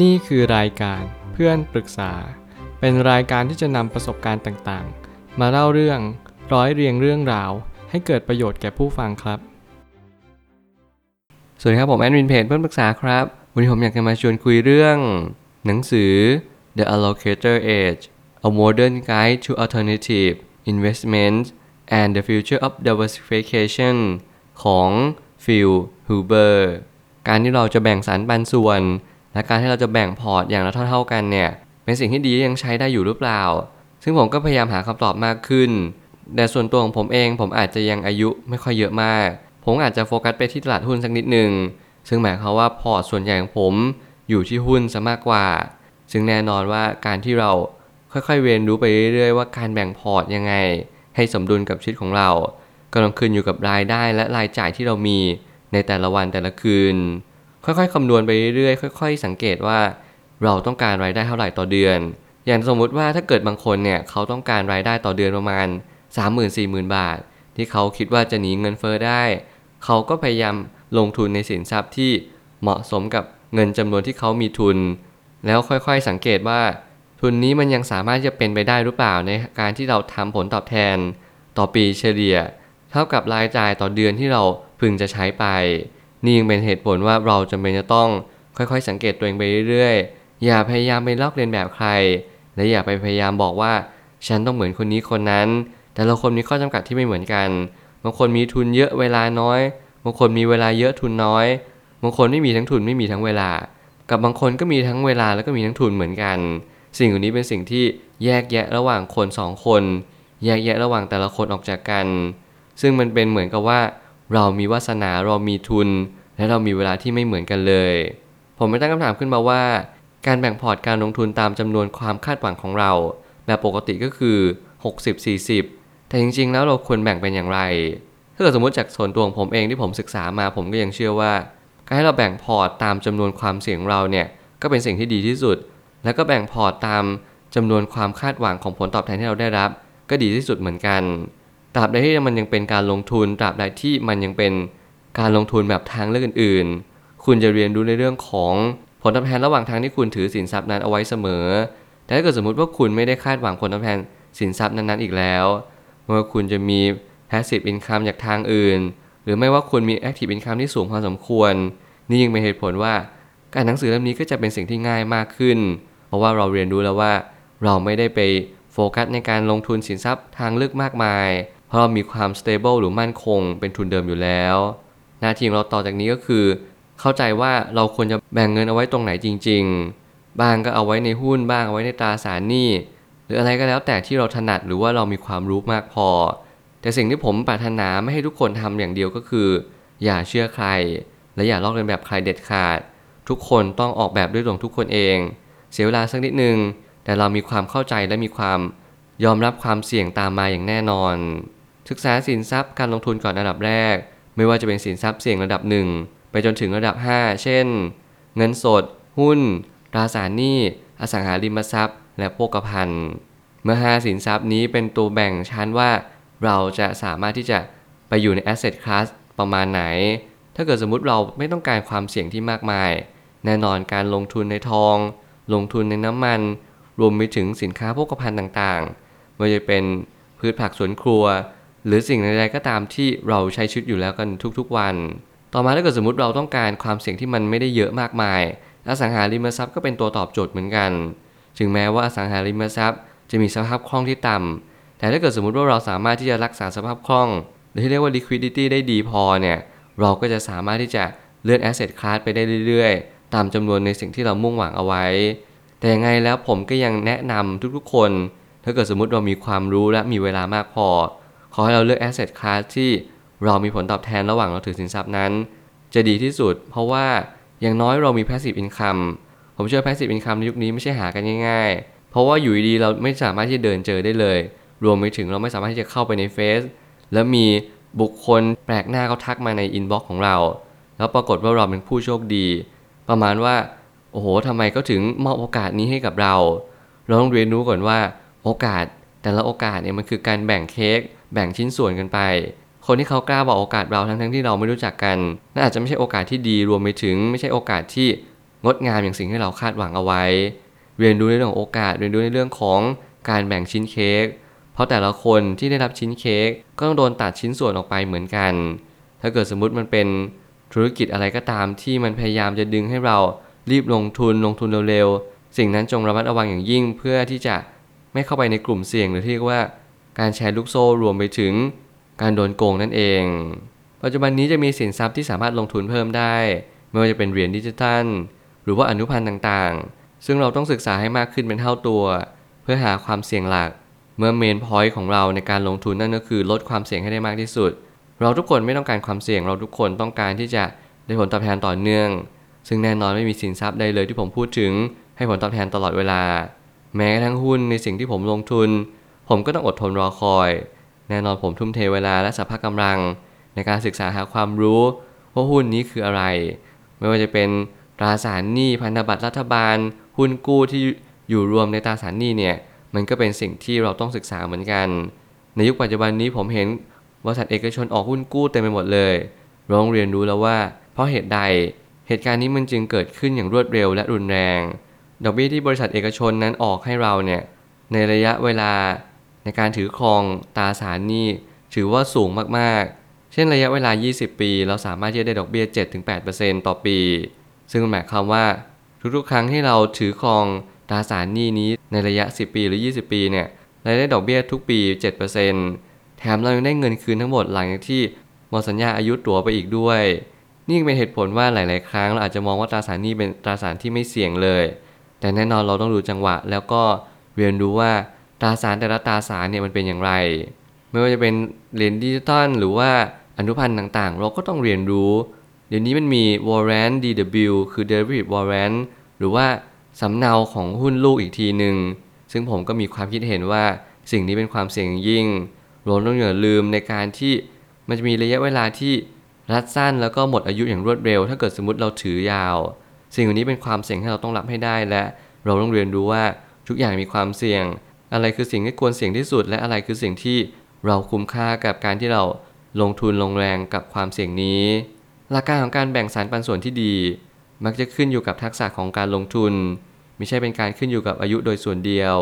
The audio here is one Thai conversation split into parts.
นี่คือรายการเพื่อนปรึกษา เป็นรายการที่จะนำประสบการณ์ต่างๆ มาเล่าเรื่องร้อยเรียงเรื่องราว ให้เกิดประโยชน์แก่ผู้ฟังครับ สวัสดีครับผมแอดมินเพจเพื่อนปรึกษาครับ วันนี้ผมอยากจะมาชวนคุยเรื่อง หนังสือ The Allocator Age A Modern Guide to Alternative Investments and the Future of Diversification ของ Phil Huber การที่เราจะแบ่งสรรปันส่วน และการที่เราจะแบ่งพอร์ตอย่างละเท่า ๆ กันเนี่ยเป็นสิ่งที่ดียังใช้ได้อยู่หรือเปล่า ซึ่งผมก็พยายามหาคำตอบมากขึ้น แต่ส่วนตัวของผมเองผมอาจจะยังอายุไม่ค่อยเยอะมาก ผมอาจจะโฟกัสไปที่ตลาดหุ้นสักนิดหนึ่งซึ่งหมายความว่าพอร์ตส่วนใหญ่ของผมอยู่ที่หุ้นซะมากกว่า ซึ่งแน่นอนว่าการที่เราค่อยๆเรียนรู้ไปเรื่อยๆว่าการแบ่งพอร์ตยังไง ให้สมดุลกับชีวิตของเรา ก็ต้องขึ้นอยู่กับรายได้และรายจ่ายที่เรามีในแต่ละวันแต่ละคืน ค่อยๆคำนวณไปเรื่อยๆค่อย ๆ สังเกตว่า เราต้องการรายได้เท่าไหร่ต่อเดือน อย่างสมมุติว่าถ้าเกิดบางคนเนี่ยเขาต้องการรายได้ต่อเดือนประมาณ 30,000-40,000 บาท ที่เขาคิดว่าจะหนีเงินเฟอ้อได้ เขาก็พยายามลงทุนในสินทรัพย์ที่เหมาะสมกับเงินจำนวนที่เขามีทุน แล้วค่อยๆสังเกตว่า ทุนนี้มันยังสามารถจะเป็นไปได้หรือเปล่าในการที่เราทำผลตอบแทน ต่อปีเฉลี่ย เท่ากับรายจ่ายต่อเดือนที่เราพึงจะใช้ไป นี่ยังเป็นเหตุผลว่าเราจำเป็นจะต้องค่อยๆ สังเกตตัวเองไปเรื่อยๆ อย่าพยายามไปลอกเลียนแบบใคร และอย่าไปพยายามบอกว่า ฉันต้องเหมือนคนนี้คนนั้น แต่ละคนมีข้อจำกัดที่ไม่เหมือนกัน บางคนมีทุนเยอะเวลาน้อย บางคนมีเวลาเยอะทุนน้อย บางคนไม่มีทั้งทุนไม่มีทั้งเวลา กับบางคนก็มีทั้งเวลาแล้วก็มีทั้งทุนเหมือนกัน สิ่งเหล่านี้เป็นสิ่งที่แยกแยะระหว่างคนสองคน แยกแยะระหว่างแต่ละคนออกจากกัน ซึ่งมันเป็นเหมือนกับว่า เรามีวาสนาเรามีทุน และเรามีเวลาที่ไม่เหมือนกันเลย ผมไม่ตั้งคำถามขึ้นมาว่า การแบ่งพอร์ตการลงทุนตามจำนวนความคาดหวังของเรา แบบปกติก็คือ 60-40 แต่จริงๆ แล้วเราควรแบ่งเป็นอย่างไร ถ้าเกิดสมมติจากส่วนตัวของผมเองที่ผมศึกษามาผมก็ยังเชื่อว่า การให้เราแบ่งพอร์ตตามจำนวนความเสี่ยงของเราเนี่ยก็เป็นสิ่งที่ดีที่สุด แล้วก็แบ่งพอร์ตตามจำนวนความคาดหวังของผลตอบแทนที่เราได้รับ ก็ดีที่สุดเหมือนกัน ตราบใดที่มันยังเป็นการลงทุนตราบใดที่มันยังเป็นการลงทุนแบบทางเลือกอื่นๆ คุณจะเรียนรู้ในเรื่องของผลตอบแทนระหว่างทางที่คุณถือสินทรัพย์นั้นเอาไว้เสมอ แต่ถ้าเกิดสมมติว่าคุณไม่ได้คาดหวังผลตอบแทนสินทรัพย์นั้นๆอีกแล้ว เมื่อคุณจะมี passive income จากทางอื่น หรือไม่ว่าคุณมี active income ที่สูงพอสมควร นี่ยังเป็นเหตุผลว่า การหนังสือเล่มนี้ก็จะเป็นสิ่งที่ง่ายมากขึ้น เพราะว่าเราเรียนรู้แล้วว่า เราไม่ได้ไปโฟกัสในการลงทุนสินทรัพย์ทางเลือกมากมาย เพราะเรามีความ stable หรือมั่นคงเป็นทุนเดิมอยู่แล้ว หน้าที่ของเราต่อจากนี้ก็คือ เข้าใจว่าเราควรจะแบ่งเงินเอาไว้ตรงไหนจริง ๆ บ้างก็เอาไว้ในหุ้นบ้างเอาไว้ในตราสารหนี้หรืออะไรก็แล้วแต่ที่เราถนัดหรือว่าเรามีความรู้มากพอ แต่สิ่งที่ผมปรารถนาไม่ให้ทุกคนทำอย่างเดียวก็คือ อย่าเชื่อใคร และอย่าลอกเลียนแบบใครเด็ดขาด ทุกคนต้องออกแบบด้วยตัวทุกคนเอง เสียเวลาสักนิดนึงแต่เรามีความเข้าใจและมีความยอมรับความเสี่ยงตามมาอย่างแน่นอน ศึกษาสินทรัพย์การลงทุนก่อนอันดับแรก ไม่ว่าจะเป็นสินทรัพย์เสี่ยงระดับหนึ่งไปจนถึงระดับ 5 เช่น เงินสด หุ้น ตราสารหนี้ อสังหาริมทรัพย์ และโภคภัณฑ์ เมื่อ 5 สินทรัพย์นี้เป็นตัวแบ่งชั้นว่า เราจะสามารถที่จะไปอยู่ใน asset class ประมาณไหน ถ้าเกิดสมมุติเราไม่ต้องการความเสี่ยงที่มากมาย แน่นอนการลงทุนในทอง ลงทุนในน้ำมัน รวมไปถึงสินค้าโภคภัณฑ์ต่างๆไม่ว่าจะเป็นพืชผักสวนครัว หรือสิ่งใดๆก็ตามที่เราใช้ชีวิตอยู่แล้วกันทุกๆวัน ต่อมาถ้าเกิดสมมติเราต้องการความเสี่ยงที่มันไม่ได้เยอะมากมาย อสังหาริมทรัพย์ก็เป็นตัวตอบโจทย์เหมือนกัน ถึงแม้ว่าอสังหาริมทรัพย์ จะมีสภาพคล่องที่ต่ำแต่ถ้าเกิดสมมติว่าเราสามารถที่จะรักษาสภาพคล่อง หรือที่เรียกว่า liquidity ได้ดีพอเนี่ย เราก็จะสามารถที่จะเลื่อน asset class ไปได้เรื่อยๆ ตามจำนวนในสิ่งที่เรามุ่งหวังเอาไว้ แต่ยังไงแล้วผมก็ยังแนะนำทุกๆคน ถ้าเกิดสมมติเรามีความรู้และมีเวลามากพอ ขอให้เราเลือก asset class ที่เรามีผลตอบแทนระหว่างเราถือสินทรัพย์นั้น จะดีที่สุด เพราะว่าอย่างน้อยเรามี passive income ผมเชื่อ passive income ในยุคนี้ไม่ใช่หากันง่ายๆ เพราะว่าอยู่ดีๆเราไม่สามารถที่จะเดินเจอได้เลย รวมไปถึงเราไม่สามารถที่จะเข้าไปในเฟซแล้วมีบุคคลแปลกหน้าเขาทักมาใน inbox ของเรา แล้วปรากฏว่าเราเป็นผู้โชคดี ประมาณว่า โอ้โหทำไมเขาถึงมอบโอกาสนี้ให้กับเรา เราต้องเรียนรู้ก่อนว่า โอกาสแต่ละโอกาสเนี่ยมันคือการแบ่งเค้ก แบ่งชิ้นส่วนกันไป คนที่เขากล้าบอกโอกาสเราทั้งๆที่เราไม่รู้จักกันน่าอาจจะไม่ใช่โอกาสที่ดีรวมไปถึง ไม่ใช่โอกาสที่งดงามอย่างสิ่งที่เราคาดหวังเอาไว้ เรียนรู้ในเรื่องของโอกาสเรียนรู้ในเรื่องของการแบ่งชิ้นเค้กเพราะแต่ละคนที่ได้รับชิ้นเค้กก็ต้องโดนตัดชิ้นส่วนออกไปเหมือนกัน ถ้าเกิดสมมุติมันเป็นธุรกิจอะไรก็ตามที่มันพยายามจะดึงให้เรารีบลงทุนลงทุนเร็วๆ สิ่งนั้นจงระมัดระวังอย่างยิ่งเพื่อที่จะไม่เข้าไปในกลุ่มเสี่ยงหรือที่เรียกว่า การแชร์ลูกโซ่รวมไปถึงการโดนโกงนั่นเอง ปัจจุบันนี้จะมีสินทรัพย์ที่สามารถลงทุนเพิ่มได้ ไม่ว่าจะเป็นเหรียญดิจิทัล หรือว่าอนุพันธ์ต่างๆ ซึ่งเราต้องศึกษาให้มากขึ้นเป็นเท่าตัว เพื่อหาความเสี่ยงหลัก เมื่อเมนพอยต์ของเราในการลงทุนนั่นก็คือลดความเสี่ยงให้ได้มากที่สุด เราทุกคนไม่ต้องการความเสี่ยงเราทุกคนต้องการที่จะได้ผลตอบแทนต่อเนื่อง ซึ่งแน่นอนไม่มีสินทรัพย์ใดเลยที่ผมพูดถึงให้ผลตอบแทนตลอดเวลา แม้กระทั่งหุ้นในสิ่งที่ผมลงทุน ผมก็ต้องอดทนรอคอย แน่นอนผมทุ่มเทเวลาและสภาพกำลัง ในการศึกษาหาความรู้ว่าหุ้นนี้คืออะไร ไม่ว่าจะเป็นตราสารหนี้พันธบัตรรัฐบาล หุ้นกู้ที่อยู่รวมในตราสารหนี้เนี่ยมันก็เป็นสิ่งที่เราต้องศึกษาเหมือนกัน ในยุคปัจจุบันนี้ผมเห็นบริษัทเอกชนออกหุ้นกู้เต็มไปหมดเลยร้องเรียนรู้แล้วว่า เพราะเหตุใดเหตุการณ์นี้มันจึงเกิดขึ้นอย่างรวดเร็วและรุนแรง ดอกเบี้ยที่บริษัทเอกชนนั้นออกให้เราเนี่ยในระยะเวลา ในการถือครองตราสารหนี้ถือว่าสูงมากๆ เช่นระยะเวลา 20 ปี เราสามารถที่จะได้ดอกเบี้ย 7-8%ต่อปี ซึ่งหมายความว่าทุกๆ ครั้งที่เราถือครองตราสารหนี้นี้ในระยะ 10 ปีหรือ 20 ปีเนี่ยเราได้ดอกเบี้ยทุกปี 7%แถมเรายังได้เงินคืนทั้งหมดหลังจากที่หมดสัญญาอายุตั๋วไปอีกด้วย นี่เป็นเหตุผลว่าหลาย ๆ ครั้งเราอาจจะมองว่าตราสารหนี้เป็นตราสารที่ไม่เสี่ยงเลย แต่แน่นอนเราต้องดูจังหวะ แล้วก็เรียนรู้ว่า ตราสารแต่ละตราสารเนี่ยมันเป็นอย่างไร ไม่ว่าจะเป็นเหรียญดิจิตอลหรือว่าอนุพันธ์ต่างๆ เราก็ต้องเรียนรู้ เดี๋ยวนี้มันมี warrant DW คือ derivative warrant หรือว่าสำเนาของหุ้นลูกอีกทีหนึ่งซึ่งผมก็มีความคิดเห็นว่าสิ่งนี้เป็นความเสี่ยงยิ่งเราต้องอย่าลืมในการที่มันจะมีระยะเวลาที่รัดสั้นแล้วก็หมดอายุอย่างรวดเร็ว ถ้าเกิดสมมติเราถือยาว สิ่งเหล่านี้เป็นความเสี่ยงที่เราต้องรับให้ได้และ เราต้องเรียนรู้ว่าทุกอย่างมีความเสี่ยง อะไรคือสิ่งที่ควรเสี่ยงที่สุด และอะไรคือสิ่งที่เราคุ้มค่ากับการที่เราลงทุนลงแรงกับความเสี่ยงนี้ หลักการของการแบ่งสรรปันส่วนที่ดี มักจะขึ้นอยู่กับทักษะของการลงทุน ไม่ใช่เป็นการขึ้นอยู่กับอายุโดยส่วนเดียว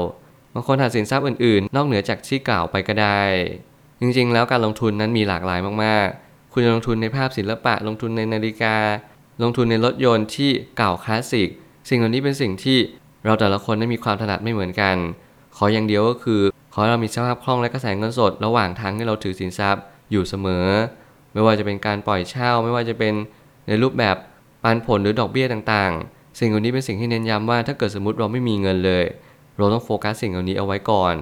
บางคนหาสินทรัพย์อื่นๆ นอกเหนือจากที่กล่าวไปก็ได้ จริงๆ แล้วการลงทุนนั้นมีหลากหลายมากๆ คุณจะลงทุนในภาพศิลปะ ลงทุนในนาฬิกา ลงทุนในรถยนต์ที่เก่าคลาสสิก สิ่งเหล่านี้เป็นสิ่งที่เราแต่ละคนนั้นมีความถนัดไม่เหมือนกัน ขออย่างเดียวก็คือ ขอให้เรามีสภาพคล่องและกระแสเงินสด ระหว่างทางที่เราถือสินทรัพย์อยู่เสมอ ไม่ว่าจะเป็นการปล่อยเช่า ไม่ว่าจะเป็นในรูปแบบปันผลหรือดอกเบี้ยต่างๆ สิ่งเหล่านี้เป็นสิ่งที่เน้นย้ำว่าถ้าเกิดสมมติเราไม่มีเงินเลย เราต้องโฟกัสสิ่งเหล่านี้เอาไว้ก่อน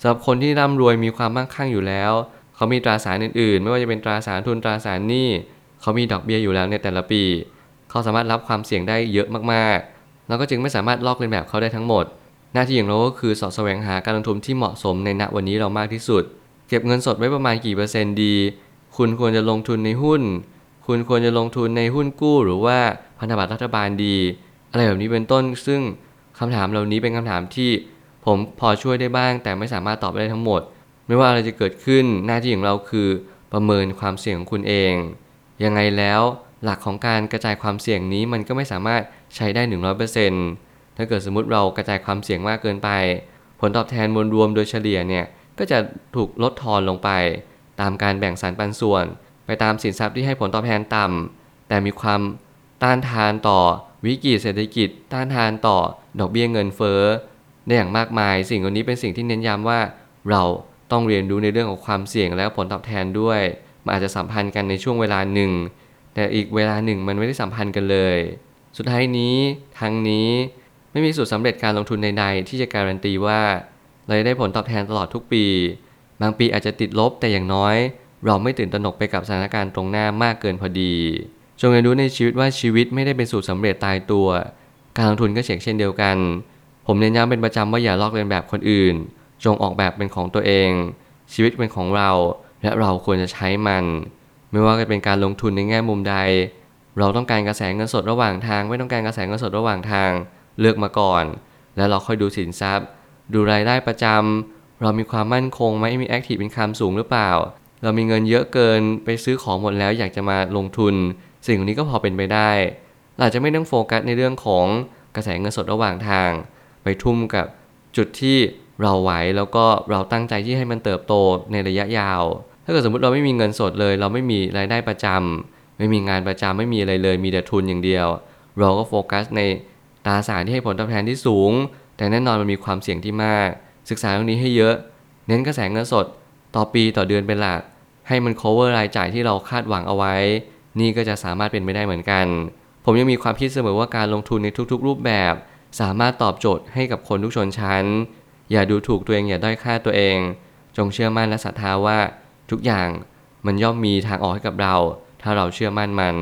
สำหรับคนที่ร่ำรวยมีความมั่งคั่งอยู่แล้ว เขามีตราสารอื่นๆ ไม่ว่าจะเป็นตราสารทุนตราสารหนี้เขามีดอกเบี้ยอยู่แล้วในแต่ละปี เขาสามารถรับความเสี่ยงได้เยอะมากๆเราก็จึงไม่สามารถลอกเลียนแบบเขาได้ทั้งหมด หน้าที่ของเราก็คือสอดแสวงหาการลงทุนที่เหมาะสมในณวันนี้เรามากที่สุด เก็บเงินสดไว้ประมาณกี่เปอร์เซ็นต์ดี คุณควรจะลงทุนในหุ้น คุณควรจะลงทุนในหุ้นกู้ หรือว่าพันธบัตรรัฐบาลดี อะไรแบบนี้เป็นต้น ซึ่งคำถามเหล่านี้เป็นคำถามที่ผมพอช่วยได้บ้าง แต่ไม่สามารถตอบได้ทั้งหมด ไม่ว่าอะไรจะเกิดขึ้นหน้าที่ของเราคือประเมินความเสี่ยงของคุณเอง ยังไงแล้วหลักของการกระจายความเสี่ยงนี้มันก็ไม่สามารถใช้ได้ 100% ถ้าเกิดสมมติเรากระจายความเสี่ยงมากเกินไป ผลตอบแทนมวลรวมโดยเฉลี่ยเนี่ยก็จะถูกลดทอนลงไป ตามการแบ่งสรรปันส่วน ไปตามสินทรัพย์ที่ให้ผลตอบแทนต่ำแต่มีความต้านทานต่อวิกฤตเศรษฐกิจ ต้านทานต่อดอกเบี้ยเงินเฟ้อได้อย่างมากมาย สิ่งเหล่านี้เป็นสิ่งที่เน้นย้ำว่าเราต้องเรียนรู้ในเรื่องของความเสี่ยงและผลตอบแทนด้วยมันอาจจะสัมพันธ์กันในช่วงเวลาหนึ่ง แต่อีกเวลาหนึ่งมันไม่ได้สัมพันธ์กันเลย สุดท้ายนี้ทางนี้ ไม่มีสูตรสำเร็จการลงทุนใดๆ ที่จะการันตีว่าเราจะได้ผลตอบแทนตลอดทุกปี บางปีอาจจะติดลบแต่อย่างน้อย เราไม่ตื่นตระหนกไปกับสถานการณ์ตรงหน้ามากเกินพอดี จงเรียนรู้ในชีวิตว่าชีวิตไม่ได้เป็นสูตรสำเร็จตายตัว การลงทุนก็เช่นเช่นเดียวกัน ผมเน้นย้ำเป็นประจำว่าอย่าลอกเลียนแบบคนอื่น จงออกแบบเป็นของตัวเอง ชีวิตเป็นของเราและเราควรจะใช้มัน ไม่ว่าจะเป็นการลงทุนในแง่มุมใด เราต้องการกระแสเงินสดระหว่างทาง ไม่ต้องการกระแสเงินสดระหว่างทาง เลือกมาก่อน แล้วเราค่อยดูสินทรัพย์ ดูรายได้ประจำเรามีความมั่นคงไหมมีแอคทีฟเป็นคำสูงหรือเปล่า เรามีเงินเยอะเกินไปซื้อของหมดแล้วอยากจะมาลงทุน สิ่งนี้ก็พอเป็นไปได้เราอาจจะไม่ต้องโฟกัสในเรื่องของกระแสเงินสดระหว่างทาง ไปทุ่มกับจุดที่เราไหวแล้วก็เราตั้งใจที่ให้มันเติบโตในระยะยาว ถ้าเกิดสมมติเราไม่มีเงินสดเลย เราไม่มีรายได้ประจำไม่มีงานประจำไม่มีอะไรเลย มีแต่ทุนอย่างเดียว เราก็โฟกัสใน ตราสารที่ให้ผลตอบแทนที่สูง แต่แน่นอนมันมีความเสี่ยงที่มาก ศึกษาเรื่องนี้ให้เยอะ เน้นกระแสเงินสด ต่อปีต่อเดือนเป็นหลัก ให้มัน cover รายจ่ายที่เราคาดหวังเอาไว้ นี่ก็จะสามารถเป็นไปได้เหมือนกัน ผมยังมีความคิดเสมอว่าการลงทุนในทุกๆ รูปแบบ สามารถตอบโจทย์ให้กับคนทุกชนชั้น อย่าดูถูกตัวเองอย่าด้อยค่าตัวเอง จงเชื่อมั่นและศรัทธาว่าทุกอย่างมันย่อมมีทางออกให้กับเรา ถ้าเราเชื่อมั่นมัน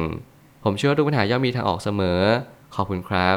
ผมเชื่อว่าทุกปัญหาย่อมมีทางออกเสมอ ขอบคุณครับ